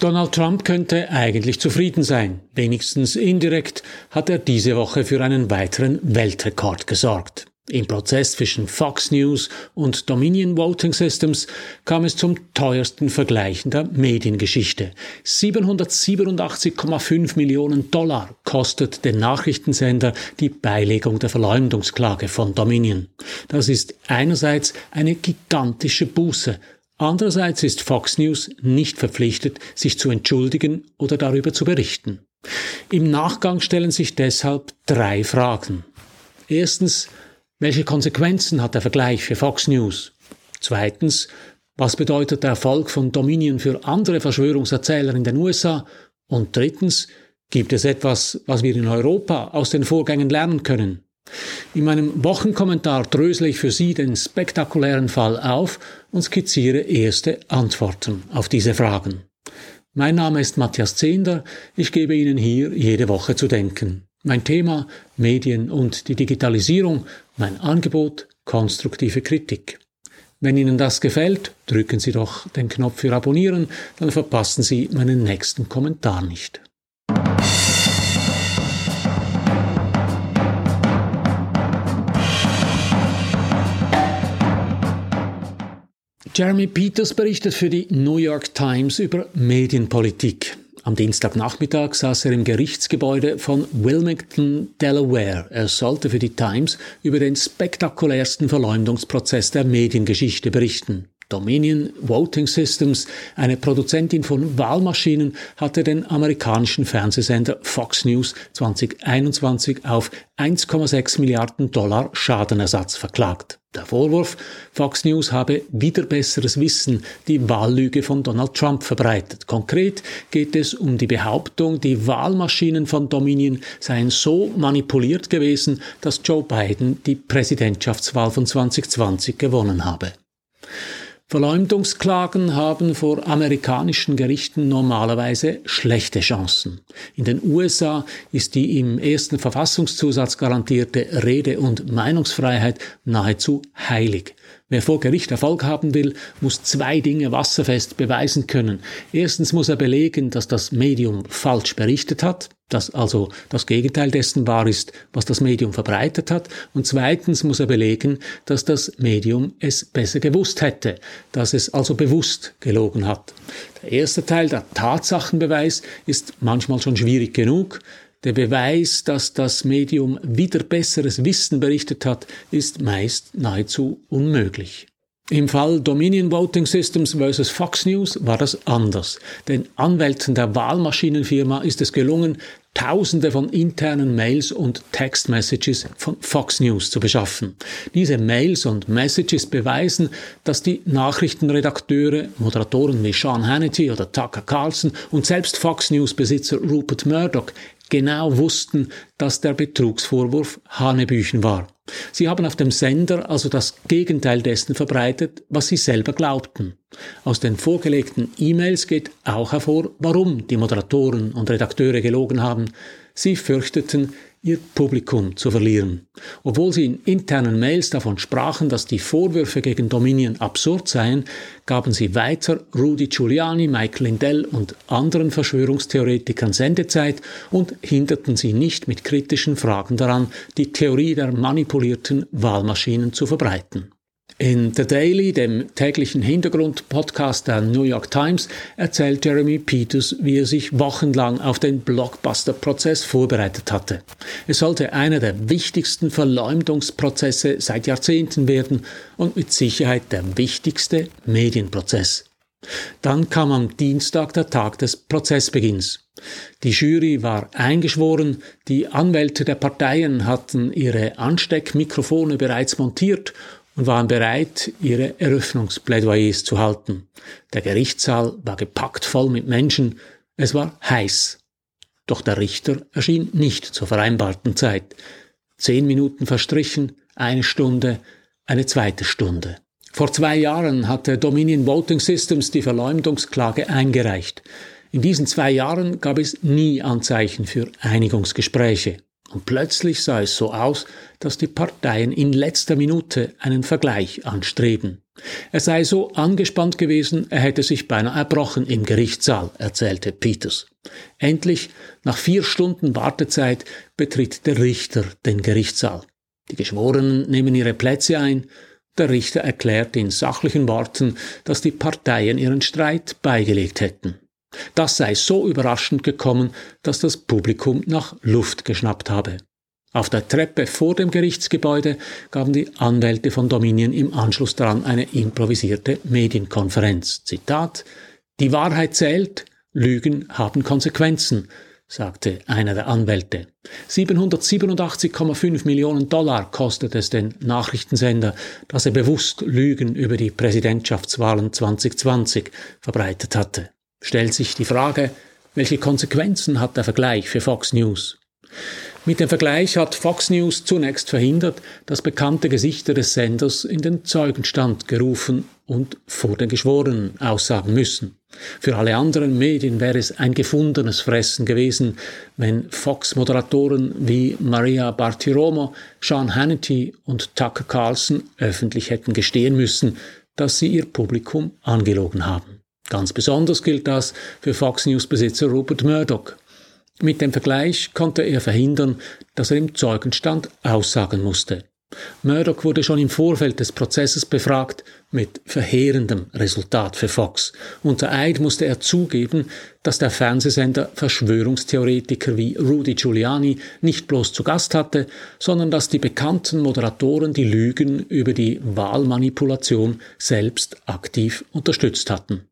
Donald Trump könnte eigentlich zufrieden sein. Wenigstens indirekt hat er diese Woche für einen weiteren Weltrekord gesorgt. Im Prozess zwischen Fox News und Dominion Voting Systems kam es zum teuersten Vergleich der Mediengeschichte. 787,5 Millionen Dollar kostet den Nachrichtensender die Beilegung der Verleumdungsklage von Dominion. Das ist einerseits eine gigantische Buße, Andererseits ist Fox News nicht verpflichtet, sich zu entschuldigen oder darüber zu berichten. Im Nachgang stellen sich deshalb drei Fragen. Erstens, welche Konsequenzen hat der Vergleich für Fox News? Zweitens, was bedeutet der Erfolg von Dominion für andere Verschwörungserzähler in den USA? Und drittens, gibt es etwas, was wir in Europa aus den Vorgängen lernen können? In meinem Wochenkommentar drösle ich für Sie den spektakulären Fall auf und skizziere erste Antworten auf diese Fragen. Mein Name ist Matthias Zehnder, ich gebe Ihnen hier jede Woche zu denken. Mein Thema Medien und die Digitalisierung, mein Angebot konstruktive Kritik. Wenn Ihnen das gefällt, drücken Sie doch den Knopf für Abonnieren, dann verpassen Sie meinen nächsten Kommentar nicht. Jeremy Peters berichtet für die New York Times über Medienpolitik. Am Dienstagnachmittag saß er im Gerichtsgebäude von Wilmington, Delaware. Er sollte für die Times über den spektakulärsten Verleumdungsprozess der Mediengeschichte berichten. Dominion Voting Systems, eine Produzentin von Wahlmaschinen, hatte den amerikanischen Fernsehsender Fox News 2021 auf 1,6 Milliarden Dollar Schadenersatz verklagt. Der Vorwurf, Fox News habe wieder besseres Wissen die Wahllüge von Donald Trump verbreitet. Konkret geht es um die Behauptung, die Wahlmaschinen von Dominion seien so manipuliert gewesen, dass Joe Biden die Präsidentschaftswahl von 2020 gewonnen habe. Verleumdungsklagen haben vor amerikanischen Gerichten normalerweise schlechte Chancen. In den USA ist die im ersten Verfassungszusatz garantierte Rede- und Meinungsfreiheit nahezu heilig. Wer vor Gericht Erfolg haben will, muss zwei Dinge wasserfest beweisen können. Erstens muss er belegen, dass das Medium falsch berichtet hat, dass also das Gegenteil dessen wahr ist, was das Medium verbreitet hat. Und zweitens muss er belegen, dass das Medium es besser gewusst hätte, dass es also bewusst gelogen hat. Der erste Teil, der Tatsachenbeweis, ist manchmal schon schwierig genug. Der Beweis, dass das Medium wieder besseres Wissen berichtet hat, ist meist nahezu unmöglich. Im Fall Dominion Voting Systems vs. Fox News war das anders. Den Anwälten der Wahlmaschinenfirma ist es gelungen, Tausende von internen Mails und Textmessages von Fox News zu beschaffen. Diese Mails und Messages beweisen, dass die Nachrichtenredakteure, Moderatoren wie Sean Hannity oder Tucker Carlson und selbst Fox News Besitzer Rupert Murdoch genau wussten, dass der Betrugsvorwurf Hanebüchen war. Sie haben auf dem Sender also das Gegenteil dessen verbreitet, was sie selber glaubten. Aus den vorgelegten E-Mails geht auch hervor, warum die Moderatoren und Redakteure gelogen haben. Sie fürchteten, ihr Publikum zu verlieren. Obwohl sie in internen Mails davon sprachen, dass die Vorwürfe gegen Dominion absurd seien, gaben sie weiter Rudy Giuliani, Mike Lindell und anderen Verschwörungstheoretikern Sendezeit und hinderten sie nicht mit kritischen Fragen daran, die Theorie der manipulierten Wahlmaschinen zu verbreiten. In The Daily, dem täglichen Hintergrundpodcast der New York Times, erzählt Jeremy Peters, wie er sich wochenlang auf den Blockbuster-Prozess vorbereitet hatte. Es sollte einer der wichtigsten Verleumdungsprozesse seit Jahrzehnten werden und mit Sicherheit der wichtigste Medienprozess. Dann kam am Dienstag der Tag des Prozessbeginns. Die Jury war eingeschworen, die Anwälte der Parteien hatten ihre Ansteckmikrofone bereits montiert und waren bereit, ihre Eröffnungsplädoyers zu halten. Der Gerichtssaal war gepackt voll mit Menschen, es war heiß. Doch der Richter erschien nicht zur vereinbarten Zeit. Zehn Minuten verstrichen, eine Stunde, eine zweite Stunde. Vor zwei Jahren hatte Dominion Voting Systems die Verleumdungsklage eingereicht. In diesen zwei Jahren gab es nie Anzeichen für Einigungsgespräche. Und plötzlich sah es so aus, dass die Parteien in letzter Minute einen Vergleich anstreben. Er sei so angespannt gewesen, er hätte sich beinahe erbrochen im Gerichtssaal, erzählte Peters. Endlich, nach vier Stunden Wartezeit, betritt der Richter den Gerichtssaal. Die Geschworenen nehmen ihre Plätze ein. Der Richter erklärt in sachlichen Worten, dass die Parteien ihren Streit beigelegt hätten. Das sei so überraschend gekommen, dass das Publikum nach Luft geschnappt habe. Auf der Treppe vor dem Gerichtsgebäude gaben die Anwälte von Dominion im Anschluss daran eine improvisierte Medienkonferenz. Zitat Die Wahrheit zählt, Lügen haben Konsequenzen, sagte einer der Anwälte. 787,5 Millionen Dollar kostet es den Nachrichtensender, dass er bewusst Lügen über die Präsidentschaftswahlen 2020 verbreitet hatte. Stellt sich die Frage, welche Konsequenzen hat der Vergleich für Fox News? Mit dem Vergleich hat Fox News zunächst verhindert, dass bekannte Gesichter des Senders in den Zeugenstand gerufen und vor den Geschworenen aussagen müssen. Für alle anderen Medien wäre es ein gefundenes Fressen gewesen, wenn Fox-Moderatoren wie Maria Bartiromo, Sean Hannity und Tucker Carlson öffentlich hätten gestehen müssen, dass sie ihr Publikum angelogen haben. Ganz besonders gilt das für Fox News-Besitzer Rupert Murdoch. Mit dem Vergleich konnte er verhindern, dass er im Zeugenstand aussagen musste. Murdoch wurde schon im Vorfeld des Prozesses befragt, mit verheerendem Resultat für Fox. Unter Eid musste er zugeben, dass der Fernsehsender Verschwörungstheoretiker wie Rudy Giuliani nicht bloß zu Gast hatte, sondern dass die bekannten Moderatoren die Lügen über die Wahlmanipulation selbst aktiv unterstützt hatten.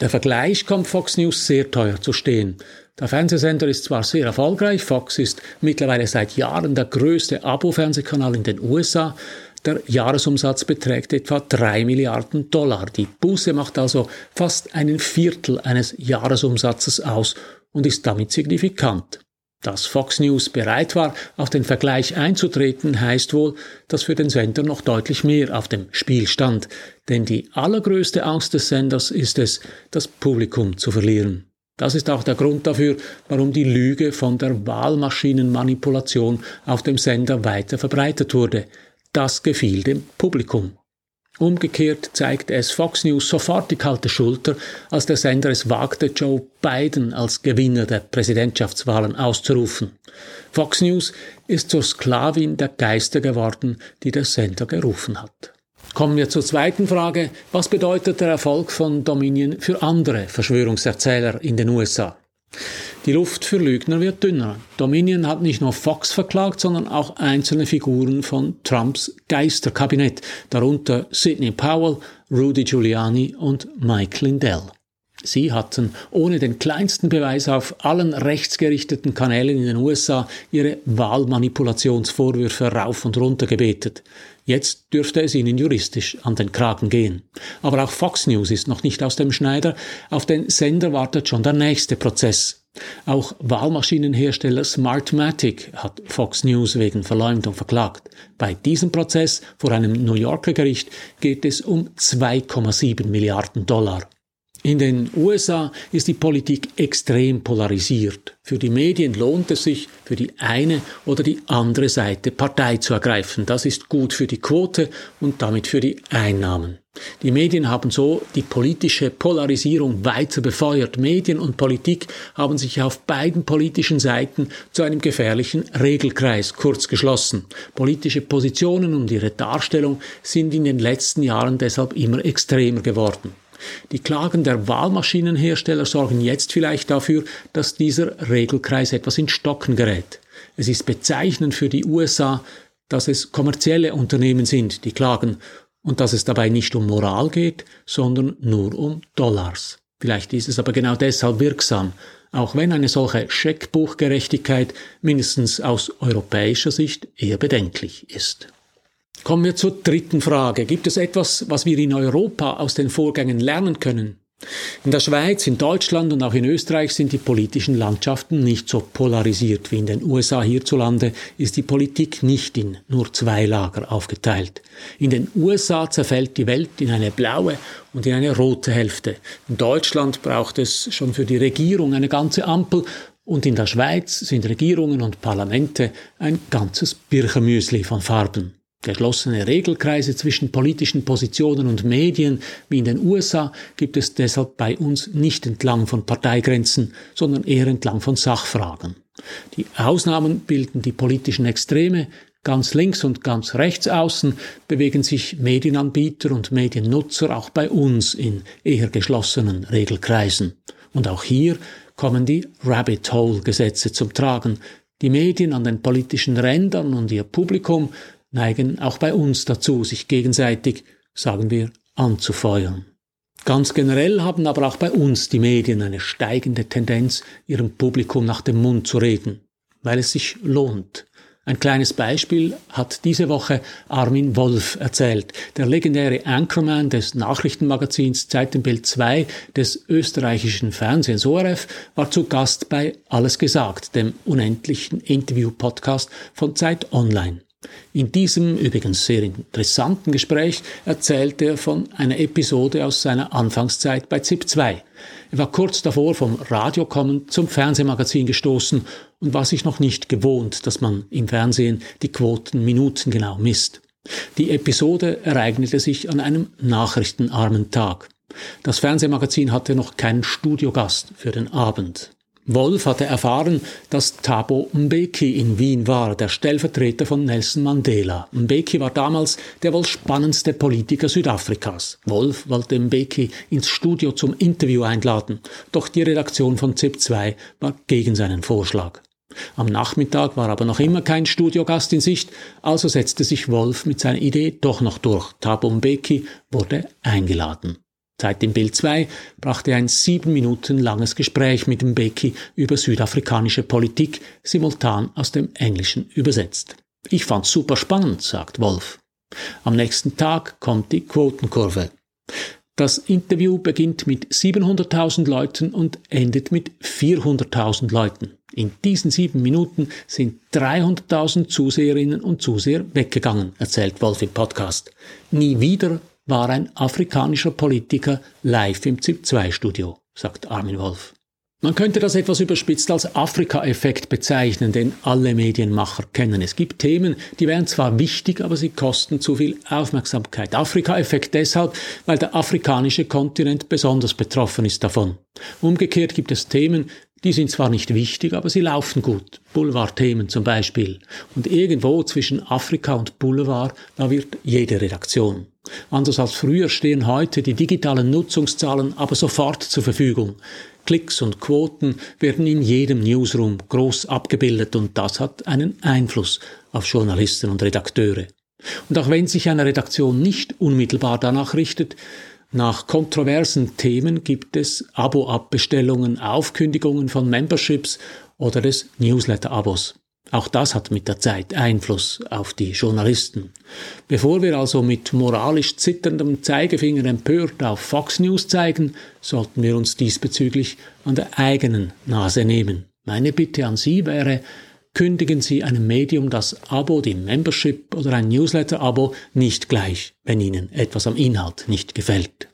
Der Vergleich kommt Fox News sehr teuer zu stehen. Der Fernsehsender ist zwar sehr erfolgreich, Fox ist mittlerweile seit Jahren der größte Abo-Fernsehkanal in den USA, der Jahresumsatz beträgt etwa 3 Milliarden Dollar. Die Buße macht also fast einen Viertel eines Jahresumsatzes aus und ist damit signifikant. Dass Fox News bereit war, auf den Vergleich einzutreten, heißt wohl, dass für den Sender noch deutlich mehr auf dem Spiel stand, denn die allergrößte Angst des Senders ist es, das Publikum zu verlieren. Das ist auch der Grund dafür, warum die Lüge von der Wahlmaschinenmanipulation auf dem Sender weiter verbreitet wurde. Das gefiel dem Publikum. Umgekehrt zeigte es Fox News sofort die kalte Schulter, als der Sender es wagte, Joe Biden als Gewinner der Präsidentschaftswahlen auszurufen. Fox News ist zur Sklavin der Geister geworden, die der Sender gerufen hat. Kommen wir zur zweiten Frage. Was bedeutet der Erfolg von Dominion für andere Verschwörungserzähler in den USA? Die Luft für Lügner wird dünner. Dominion hat nicht nur Fox verklagt, sondern auch einzelne Figuren von Trumps Geisterkabinett, darunter Sidney Powell, Rudy Giuliani und Mike Lindell. Sie hatten ohne den kleinsten Beweis auf allen rechtsgerichteten Kanälen in den USA ihre Wahlmanipulationsvorwürfe rauf und runter gebetet. Jetzt dürfte es ihnen juristisch an den Kragen gehen. Aber auch Fox News ist noch nicht aus dem Schneider. Auf den Sender wartet schon der nächste Prozess. Auch Wahlmaschinenhersteller Smartmatic hat Fox News wegen Verleumdung verklagt. Bei diesem Prozess vor einem New Yorker Gericht geht es um 2,7 Milliarden Dollar. In den USA ist die Politik extrem polarisiert. Für die Medien lohnt es sich, für die eine oder die andere Seite Partei zu ergreifen. Das ist gut für die Quote und damit für die Einnahmen. Die Medien haben so die politische Polarisierung weiter befeuert. Medien und Politik haben sich auf beiden politischen Seiten zu einem gefährlichen Regelkreis kurz geschlossen. Politische Positionen und ihre Darstellung sind in den letzten Jahren deshalb immer extremer geworden. Die Klagen der Wahlmaschinenhersteller sorgen jetzt vielleicht dafür, dass dieser Regelkreis etwas in Stocken gerät. Es ist bezeichnend für die USA, dass es kommerzielle Unternehmen sind, die klagen und dass es dabei nicht um Moral geht, sondern nur um Dollars. Vielleicht ist es aber genau deshalb wirksam, auch wenn eine solche Scheckbuchgerechtigkeit mindestens aus europäischer Sicht eher bedenklich ist. Kommen wir zur dritten Frage. Gibt es etwas, was wir in Europa aus den Vorgängen lernen können? In der Schweiz, in Deutschland und auch in Österreich sind die politischen Landschaften nicht so polarisiert wie in den USA. Hierzulande ist die Politik nicht in nur zwei Lager aufgeteilt. In den USA zerfällt die Welt in eine blaue und in eine rote Hälfte. In Deutschland braucht es schon für die Regierung eine ganze Ampel und in der Schweiz sind Regierungen und Parlamente ein ganzes Birchermüsli von Farben. Geschlossene Regelkreise zwischen politischen Positionen und Medien wie in den USA gibt es deshalb bei uns nicht entlang von Parteigrenzen, sondern eher entlang von Sachfragen. Die Ausnahmen bilden die politischen Extreme, ganz links und ganz rechts außen bewegen sich Medienanbieter und Mediennutzer auch bei uns in eher geschlossenen Regelkreisen. Und auch hier kommen die Rabbit Hole Gesetze zum Tragen. Die Medien an den politischen Rändern und ihr Publikum neigen auch bei uns dazu, sich gegenseitig, sagen wir, anzufeuern. Ganz generell haben aber auch bei uns die Medien eine steigende Tendenz, ihrem Publikum nach dem Mund zu reden, weil es sich lohnt. Ein kleines Beispiel hat diese Woche Armin Wolf erzählt. Der legendäre Anchorman des Nachrichtenmagazins Zeitenbild 2 des österreichischen Fernsehens ORF war zu Gast bei Alles gesagt, dem unendlichen Interview-Podcast von Zeit Online. In diesem übrigens sehr interessanten Gespräch erzählt er von einer Episode aus seiner Anfangszeit bei ZIP 2. Er war kurz davor vom Radiokommen zum Fernsehmagazin gestoßen und war sich noch nicht gewohnt, dass man im Fernsehen die Quoten minutengenau misst. Die Episode ereignete sich an einem nachrichtenarmen Tag. Das Fernsehmagazin hatte noch keinen Studiogast für den Abend. Wolf hatte erfahren, dass Thabo Mbeki in Wien war, der Stellvertreter von Nelson Mandela. Mbeki war damals der wohl spannendste Politiker Südafrikas. Wolf wollte Mbeki ins Studio zum Interview einladen, doch die Redaktion von ZIP2 war gegen seinen Vorschlag. Am Nachmittag war aber noch immer kein Studiogast in Sicht, also setzte sich Wolf mit seiner Idee doch noch durch. Thabo Mbeki wurde eingeladen. Zeit im Bild 2 brachte ein sieben Minuten langes Gespräch mit Mbeki über südafrikanische Politik, simultan aus dem Englischen übersetzt. Ich fand's super spannend, sagt Wolf. Am nächsten Tag kommt die Quotenkurve. Das Interview beginnt mit 700.000 Leuten und endet mit 400.000 Leuten. In diesen sieben Minuten sind 300.000 Zuseherinnen und Zuseher weggegangen, erzählt Wolf im Podcast. Nie wieder war ein afrikanischer Politiker live im ZIP-2-Studio, sagt Armin Wolf. Man könnte das etwas überspitzt als Afrika-Effekt bezeichnen, den alle Medienmacher kennen. Es gibt Themen, die wären zwar wichtig, aber sie kosten zu viel Aufmerksamkeit. Afrika-Effekt deshalb, weil der afrikanische Kontinent besonders betroffen ist davon. Umgekehrt gibt es Themen, die sind zwar nicht wichtig, aber sie laufen gut. Boulevardthemen zum Beispiel. Und irgendwo zwischen Afrika und Boulevard, da wird jede Redaktion. Anders als früher stehen heute die digitalen Nutzungszahlen aber sofort zur Verfügung. Klicks und Quoten werden in jedem Newsroom groß abgebildet und das hat einen Einfluss auf Journalisten und Redakteure. Und auch wenn sich eine Redaktion nicht unmittelbar danach richtet, nach kontroversen Themen gibt es Abo-Abbestellungen, Aufkündigungen von Memberships oder des Newsletter-Abos. Auch das hat mit der Zeit Einfluss auf die Journalisten. Bevor wir also mit moralisch zitterndem Zeigefinger empört auf Fox News zeigen, sollten wir uns diesbezüglich an der eigenen Nase nehmen. Meine Bitte an Sie wäre, kündigen Sie einem Medium das Abo, die Membership oder ein Newsletter-Abo nicht gleich, wenn Ihnen etwas am Inhalt nicht gefällt.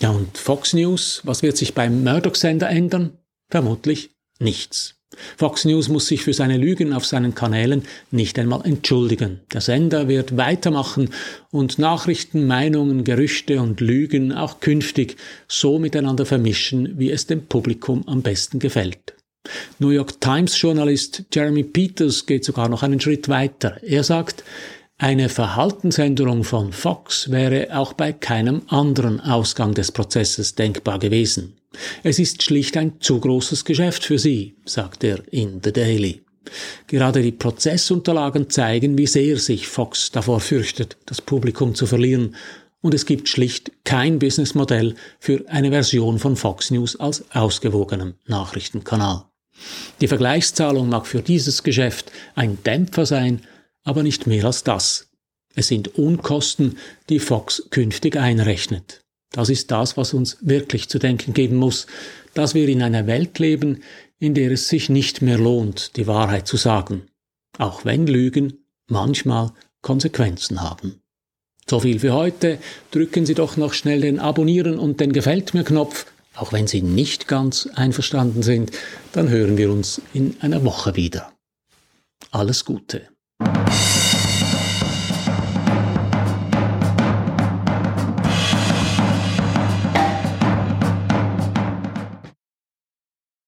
Ja, und Fox News, was wird sich beim Murdoch-Sender ändern? Vermutlich nichts. Fox News muss sich für seine Lügen auf seinen Kanälen nicht einmal entschuldigen. Der Sender wird weitermachen und Nachrichten, Meinungen, Gerüchte und Lügen auch künftig so miteinander vermischen, wie es dem Publikum am besten gefällt. New York Times Journalist Jeremy Peters geht sogar noch einen Schritt weiter. Er sagt, eine Verhaltensänderung von Fox wäre auch bei keinem anderen Ausgang des Prozesses denkbar gewesen. Es ist schlicht ein zu großes Geschäft für sie, sagt er in The Daily. Gerade die Prozessunterlagen zeigen, wie sehr sich Fox davor fürchtet, das Publikum zu verlieren, und es gibt schlicht kein Businessmodell für eine Version von Fox News als ausgewogenem Nachrichtenkanal. Die Vergleichszahlung mag für dieses Geschäft ein Dämpfer sein, aber nicht mehr als das. Es sind Unkosten, die Fox künftig einrechnet. Das ist das, was uns wirklich zu denken geben muss, dass wir in einer Welt leben, in der es sich nicht mehr lohnt, die Wahrheit zu sagen, auch wenn Lügen manchmal Konsequenzen haben. So viel für heute. Drücken Sie doch noch schnell den Abonnieren und den Gefällt mir Knopf, auch wenn Sie nicht ganz einverstanden sind. Dann hören wir uns in einer Woche wieder. Alles Gute.